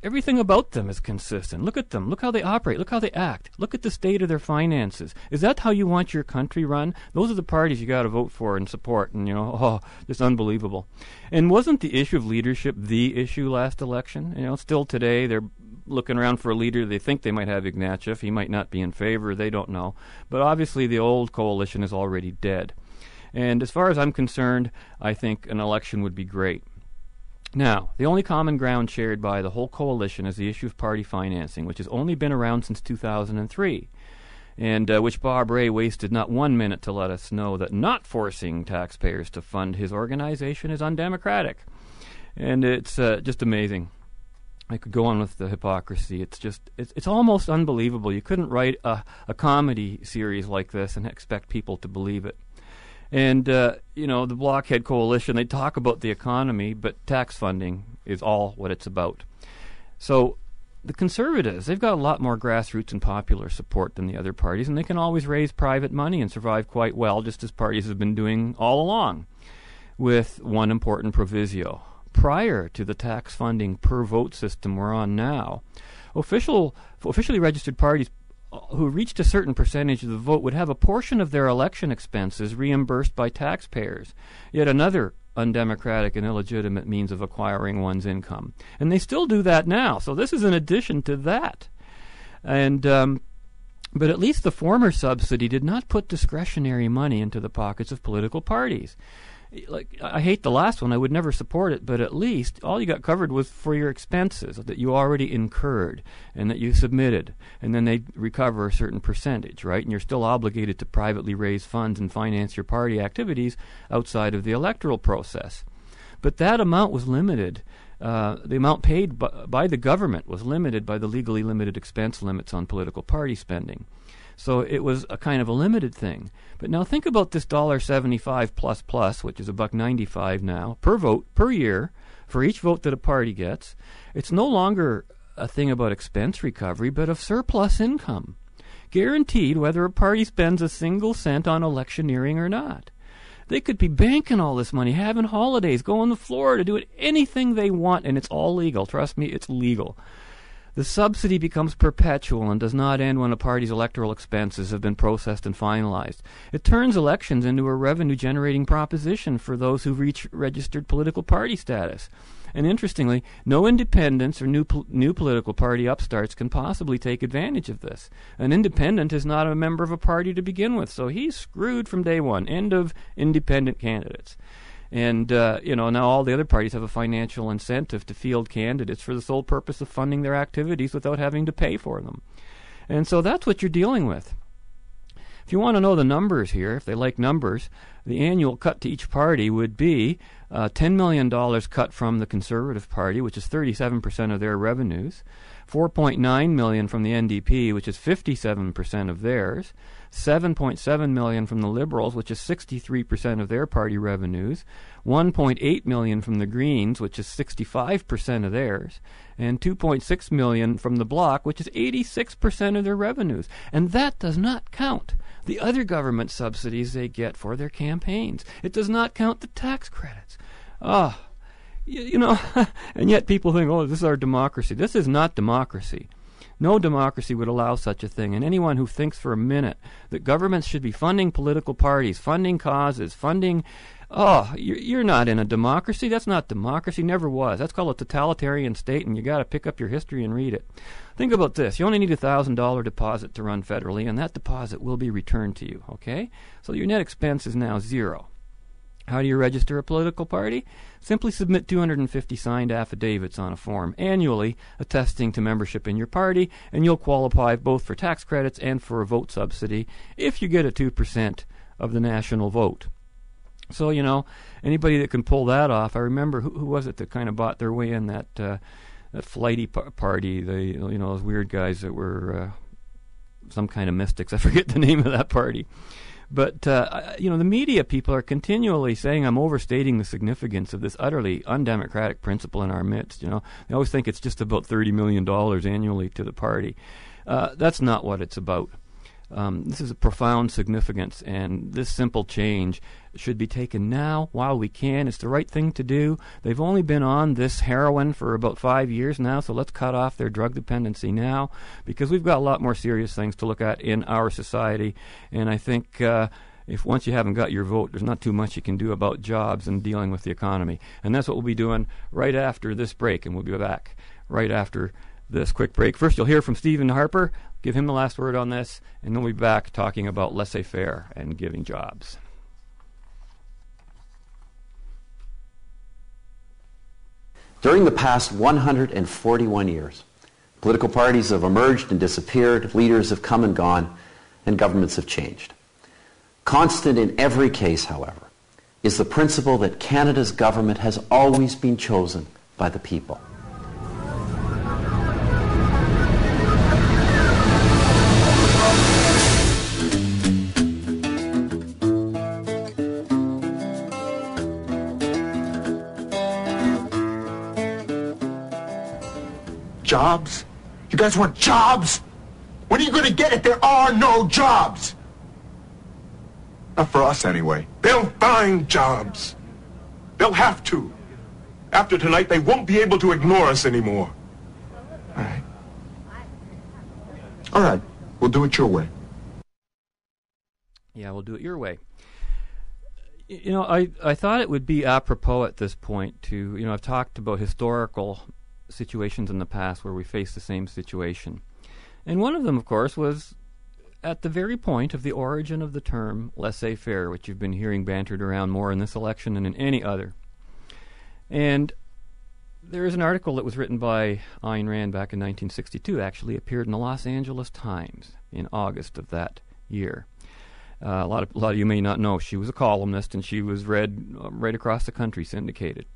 everything about them is consistent. Look at them. Look how they operate. Look how they act. Look at the state of their finances. Is that how you want your country run? Those are the parties you got to vote for and support. And you know, (laughs) oh, it's unbelievable. And wasn't the issue of leadership the issue last election? You know, still today they're looking around for a leader. They think they might have Ignatieff. He might not be in favor. They don't know. But obviously, the old coalition is already dead. And as far as I'm concerned, I think an election would be great. Now, the only common ground shared by the whole coalition is the issue of party financing, which has only been around since 2003, and uh, which Bob Rae wasted not one minute to let us know that not forcing taxpayers to fund his organization is undemocratic. And it's uh, just amazing. I could go on with the hypocrisy. It's just, it's, it's almost unbelievable. You couldn't write a, a comedy series like this and expect people to believe it. And, uh, you know, the Blockhead Coalition, they talk about the economy, but tax funding is all what it's about. So the conservatives, they've got a lot more grassroots and popular support than the other parties, and they can always raise private money and survive quite well, just as parties have been doing all along, with one important proviso. Prior to the tax funding per vote system we're on now, official, officially registered parties who reached a certain percentage of the vote would have a portion of their election expenses reimbursed by taxpayers. Yet another undemocratic and illegitimate means of acquiring one's income. And they still do that now. So this is an addition to that. And um, but at least the former subsidy did not put discretionary money into the pockets of political parties like I hate the last one. I would never support it, but at least all you got covered was for your expenses that you already incurred and that you submitted, and then they recover a certain percentage, right? And you're still obligated to privately raise funds and finance your party activities outside of the electoral process. But that amount was limited. Uh, the amount paid by, by the government was limited by the legally limited expense limits on political party spending. So it was a kind of a limited thing. But now think about this dollar seventy-five plus plus, which is a buck ninety-five now per vote per year for each vote that a party gets. It's no longer a thing about expense recovery, but of surplus income, guaranteed whether a party spends a single cent on electioneering or not. They could be banking all this money, having holidays, going to Florida, doing anything they want, and it's all legal. Trust me, it's legal. The subsidy becomes perpetual and does not end when a party's electoral expenses have been processed and finalized. It turns elections into a revenue generating proposition for those who reach registered political party status. And interestingly, no independents or new, new political party upstarts can possibly take advantage of this. An independent is not a member of a party to begin with, so he's screwed from day one. End of independent candidates. And, uh, you know, now all the other parties have a financial incentive to field candidates for the sole purpose of funding their activities without having to pay for them. And so that's what you're dealing with. If you want to know the numbers here, if they like numbers, the annual cut to each party would be uh, $10 million cut from the Conservative Party, which is 37% of their revenues, 4.9 million from the NDP, which is 57% of theirs, 7.7 million from the Liberals, which is 63% of their party revenues, 1.8 million from the Greens, which is 65% of theirs, and 2.6 million from the Bloc, which is 86% of their revenues. And that does not count the other government subsidies they get for their campaigns. It does not count the tax credits. Ah, you, you know, (laughs) and yet people think, oh, this is our democracy. This is not democracy. No democracy would allow such a thing. And anyone who thinks for a minute that governments should be funding political parties, funding causes, funding. Oh, you're, not in a democracy. That's not democracy. Never was. That's called a totalitarian state, and you got to pick up your history and read it. Think about this. You only need a $1,000 deposit to run federally, and that deposit will be returned to you, okay? So your net expense is now zero. How do you register a political party? Simply submit 250 signed affidavits on a form annually attesting to membership in your party, and you'll qualify both for tax credits and for a vote subsidy if you get a 2% of the national vote. So, you know, anybody that can pull that off, I remember who, who was it that kind of bought their way in that uh, that flighty party, the you know those weird guys that were uh, some kind of mystics. (laughs) I forget the name of that party. But uh, you know, the media people are continually saying I'm overstating the significance of this utterly undemocratic principle in our midst. You know, they always think it's just about thirty million dollars annually to the party. Uh, that's not what it's about. Um, this is a profound significance, and this simple change should be taken now while we can. It's the right thing to do. They've only been on this heroin for about five years now, so let's cut off their drug dependency now because we've got a lot more serious things to look at in our society. And I think. Uh, if once you haven't got your vote, there's not too much you can do about jobs and dealing with the economy. And that's what we'll be doing right after this break, and we'll be back right after this quick break. First, you'll hear from Stephen Harper, give him the last word on this, and then we'll be back talking about laissez faire and giving jobs. During the past 141 years, political parties have emerged and disappeared, leaders have come and gone, and governments have changed. Constant in every case, however, is the principle that Canada's government has always been chosen by the people. Jobs? You guys want jobs? When are you going to get it? There are no jobs. Not for us, anyway. They'll find jobs. They'll have to. After tonight, they won't be able to ignore us anymore. All right. All right. We'll do it your way. Yeah, we'll do it your way. You know, I, I thought it would be apropos at this point to, you know, I've talked about historical situations in the past where we faced the same situation. And one of them, of course, was at the very point of the origin of the term laissez faire, which you've been hearing bantered around more in this election than in any other. And there is an article that was written by Ayn Rand back in 1962, actually appeared in the Los Angeles Times in August of that year. Uh, a lot of a lot of you may not know she was a columnist and she was read uh, right across the country, syndicated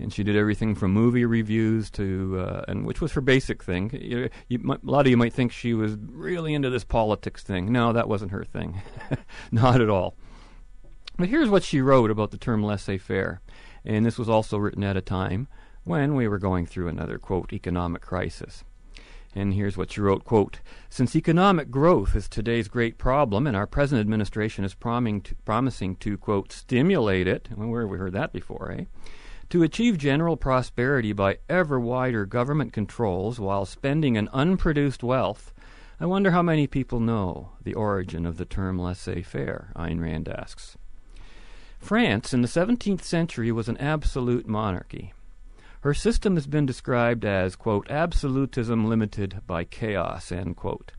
and she did everything from movie reviews to, uh, and which was her basic thing. You, you, a lot of you might think she was really into this politics thing. No, that wasn't her thing, (laughs) not at all. But here's what she wrote about the term laissez-faire, and this was also written at a time when we were going through another quote economic crisis. And here's what she wrote, quote, Since economic growth is today's great problem and our present administration is promising to, quote, stimulate it, where have we heard that before, eh? To achieve general prosperity by ever wider government controls while spending an unproduced wealth, I wonder how many people know the origin of the term laissez faire, Ayn Rand asks. France in the 17th century was an absolute monarchy. Her system has been described as, quote, absolutism limited by chaos, end quote.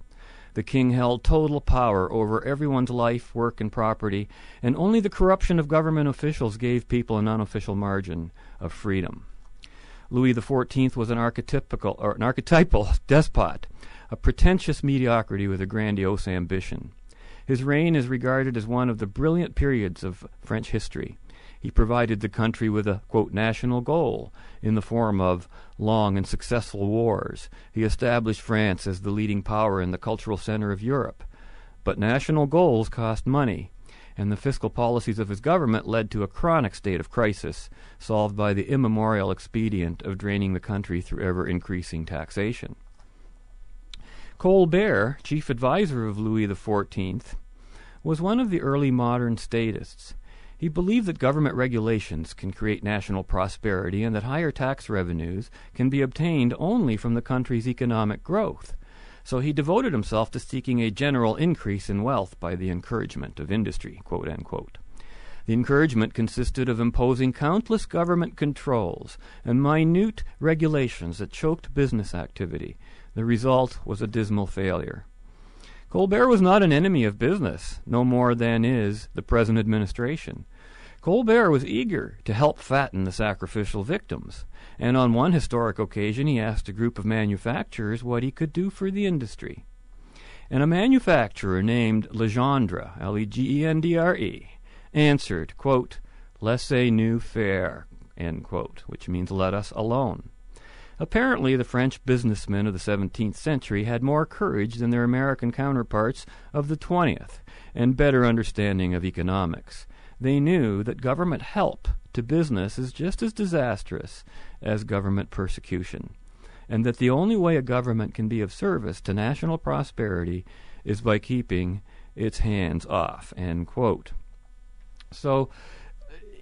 The king held total power over everyone's life, work, and property, and only the corruption of government officials gave people an unofficial margin of freedom. Louis XIV was an archetypical or an archetypal (laughs) despot, a pretentious mediocrity with a grandiose ambition. His reign is regarded as one of the brilliant periods of French history. He provided the country with a quote, national goal in the form of long and successful wars. He established France as the leading power in the cultural center of Europe. But national goals cost money, and the fiscal policies of his government led to a chronic state of crisis, solved by the immemorial expedient of draining the country through ever increasing taxation. Colbert, chief adviser of Louis XIV, was one of the early modern statists. He believed that government regulations can create national prosperity and that higher tax revenues can be obtained only from the country's economic growth. So he devoted himself to seeking a general increase in wealth by the encouragement of industry. The encouragement consisted of imposing countless government controls and minute regulations that choked business activity. The result was a dismal failure. Colbert was not an enemy of business, no more than is the present administration. Colbert was eager to help fatten the sacrificial victims, and on one historic occasion he asked a group of manufacturers what he could do for the industry. And a manufacturer named Legendre, L E G E N D R E, answered, quote, Laissez-nous faire, end quote, which means let us alone. Apparently, the French businessmen of the 17th century had more courage than their American counterparts of the 20th and better understanding of economics. They knew that government help to business is just as disastrous as government persecution, and that the only way a government can be of service to national prosperity is by keeping its hands off. End quote. So,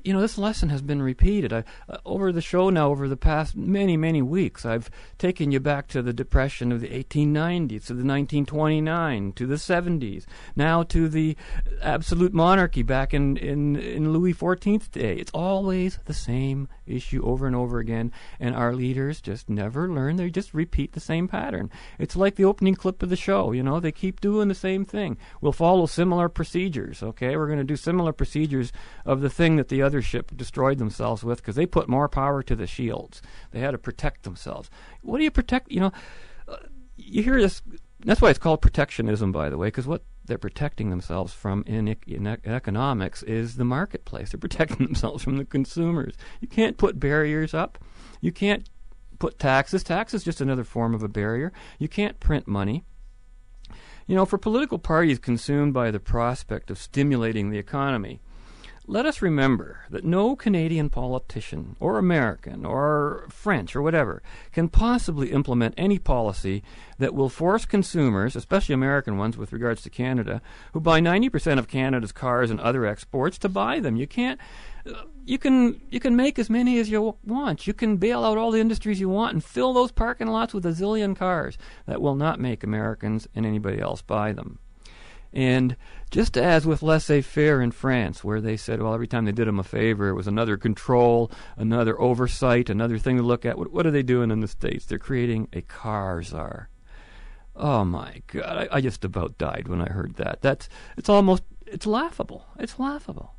you know, this lesson has been repeated. I, uh, over the show now, over the past many, many weeks, I've taken you back to the Depression of the 1890s, to the 1929, to the 70s, now to the absolute monarchy back in, in, in Louis XIV's day. It's always the same issue over and over again, and our leaders just never learn. They just repeat the same pattern. It's like the opening clip of the show, you know, they keep doing the same thing. We'll follow similar procedures, okay? We're going to do similar procedures of the thing that the other ship destroyed themselves with because they put more power to the shields. They had to protect themselves. What do you protect? You know, uh, you hear this. That's why it's called protectionism, by the way, because what they're protecting themselves from in, in, economics is the marketplace. They're protecting (laughs) themselves from the consumers. You can't put barriers up. You can't put taxes. Tax is just another form of a barrier. You can't print money. You know, for political parties consumed by the prospect of stimulating the economy, let us remember that no Canadian politician, or American, or French, or whatever, can possibly implement any policy that will force consumers, especially American ones with regards to Canada, who buy 90% of Canada's cars and other exports, to buy them. You can't. Uh, you can you can make as many as you want. You can bail out all the industries you want and fill those parking lots with a zillion cars. That will not make Americans and anybody else buy them. And just as with laissez faire in France, where they said, well, every time they did them a favor, it was another control, another oversight, another thing to look at. What, what are they doing in the States? They're creating a car czar. Oh my God! I, I just about died when I heard that. That's it's almost it's laughable. It's laughable.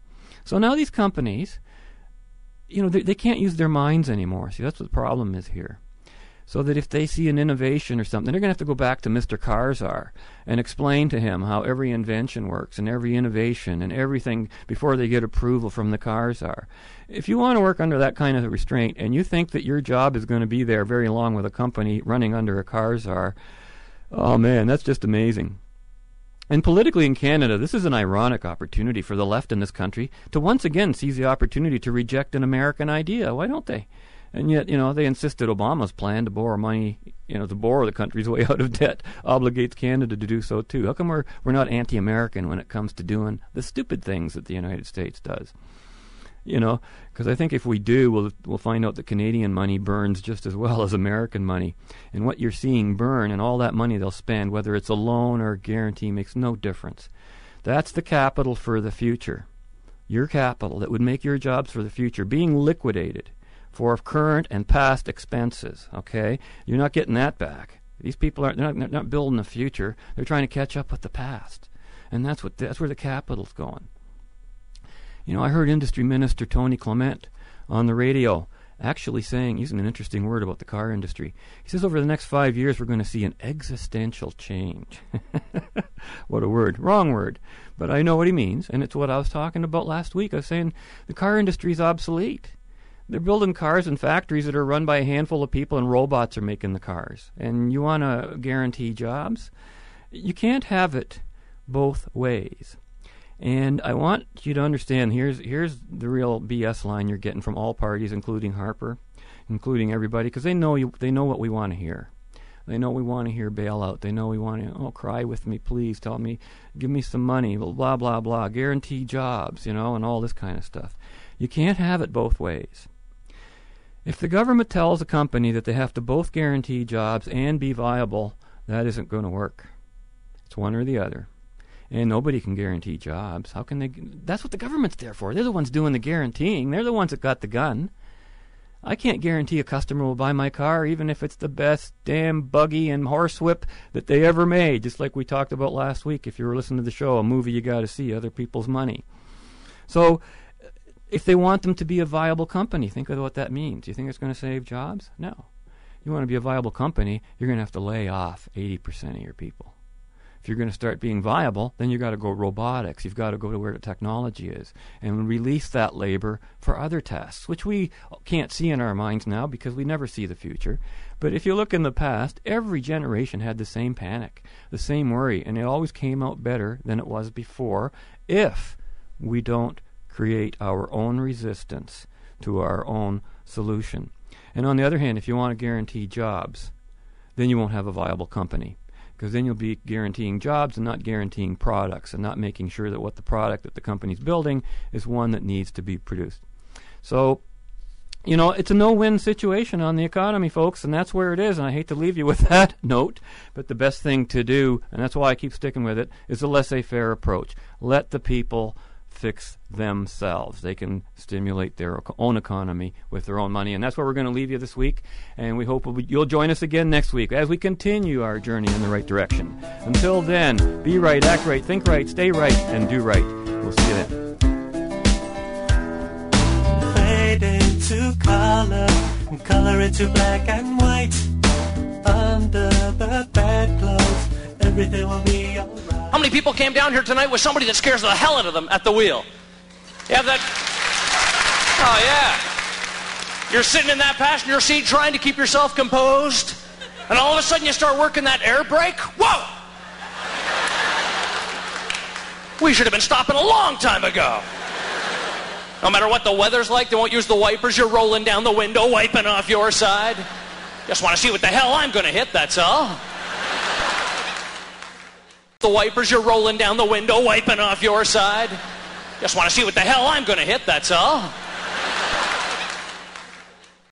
So now these companies, you know, they, they can't use their minds anymore. See, that's what the problem is here so that if they see an innovation or something, they're going to have to go back to Mr. Karzar and explain to him how every invention works and every innovation and everything before they get approval from the Karzar. If you want to work under that kind of restraint and you think that your job is going to be there very long with a company running under a Karzar, oh man, that's just amazing. And politically in Canada, this is an ironic opportunity for the left in this country to once again seize the opportunity to reject an American idea. Why don't they? And yet, you know, they insisted Obama's plan to borrow money, you know, to borrow the country's (laughs) way out of debt obligates Canada to do so too. How come we're we're not anti-American when it comes to doing the stupid things that the United States does? You know, because I think if we do, we'll we'll find out that Canadian money burns just as well as American money. And what you're seeing burn and all that money they'll spend, whether it's a loan or a guarantee, makes no difference. That's the capital for the future. Your capital that would make your jobs for the future being liquidated for current and past expenses. Okay, you're not getting that back. These people are they're not, they're not building the future. They're trying to catch up with the past, and that's what that's where the capital's going. You know, I heard Industry Minister Tony Clement on the radio actually saying, using an interesting word about the car industry. He says over the next five years we're going to see an existential change. (laughs) what a word. Wrong word. But I know what he means, and it's what I was talking about last week. I was saying the car industry is obsolete. They're building cars in factories that are run by a handful of people, and robots are making the cars. And you want to guarantee jobs? You can't have it both ways. And I want you to understand here's here's the real BS line you're getting from all parties, including Harper, including everybody, because they know you they know what we want to hear. They know we want to hear bailout. They know we want to, oh, cry with me, please. Tell me, give me some money, blah, blah, blah. Guarantee jobs, you know, and all this kind of stuff. You can't have it both ways. If the government tells a company that they have to both guarantee jobs and be viable, that isn't going to work. It's one or the other. And nobody can guarantee jobs. How can they? That's what the government's there for. They're the ones doing the guaranteeing. They're the ones that got the gun. I can't guarantee a customer will buy my car even if it's the best damn buggy and horsewhip that they ever made. Just like we talked about last week. If you were listening to the show, a movie you got to see, other people's money. So, if they want them to be a viable company, think of what that means. Do you think it's going to save jobs? No. You want to be a viable company, you're going to have to lay off 80% of your people. If you're going to start being viable, then you've got to go robotics. You've got to go to where the technology is and release that labor for other tasks, which we can't see in our minds now because we never see the future. But if you look in the past, every generation had the same panic, the same worry, and it always came out better than it was before if we don't create our own resistance to our own solution. And on the other hand, if you want to guarantee jobs, then you won't have a viable company because then you'll be guaranteeing jobs and not guaranteeing products and not making sure that what the product that the company's building is one that needs to be produced. So, you know, it's a no-win situation on the economy, folks, and that's where it is. And I hate to leave you with (laughs) that note, but the best thing to do, and that's why I keep sticking with it, is a laissez-faire approach. Let the people fix themselves. They can stimulate their own economy with their own money. And that's where we're going to leave you this week. And we hope you'll join us again next week as we continue our journey in the right direction. Until then, be right, act right, think right, stay right, and do right. We'll see you then. Fade into color, color into black and white. Under the bedclothes, everything will be alright. How many people came down here tonight with somebody that scares the hell out of them at the wheel? You have that? Oh, yeah. You're sitting in that passenger seat trying to keep yourself composed, and all of a sudden you start working that air brake? Whoa! We should have been stopping a long time ago. No matter what the weather's like, they won't use the wipers. You're rolling down the window, wiping off your side. Just want to see what the hell I'm going to hit, that's all. The wipers, you're rolling down the window, wiping off your side. Just want to see what the hell I'm going to hit, that's all.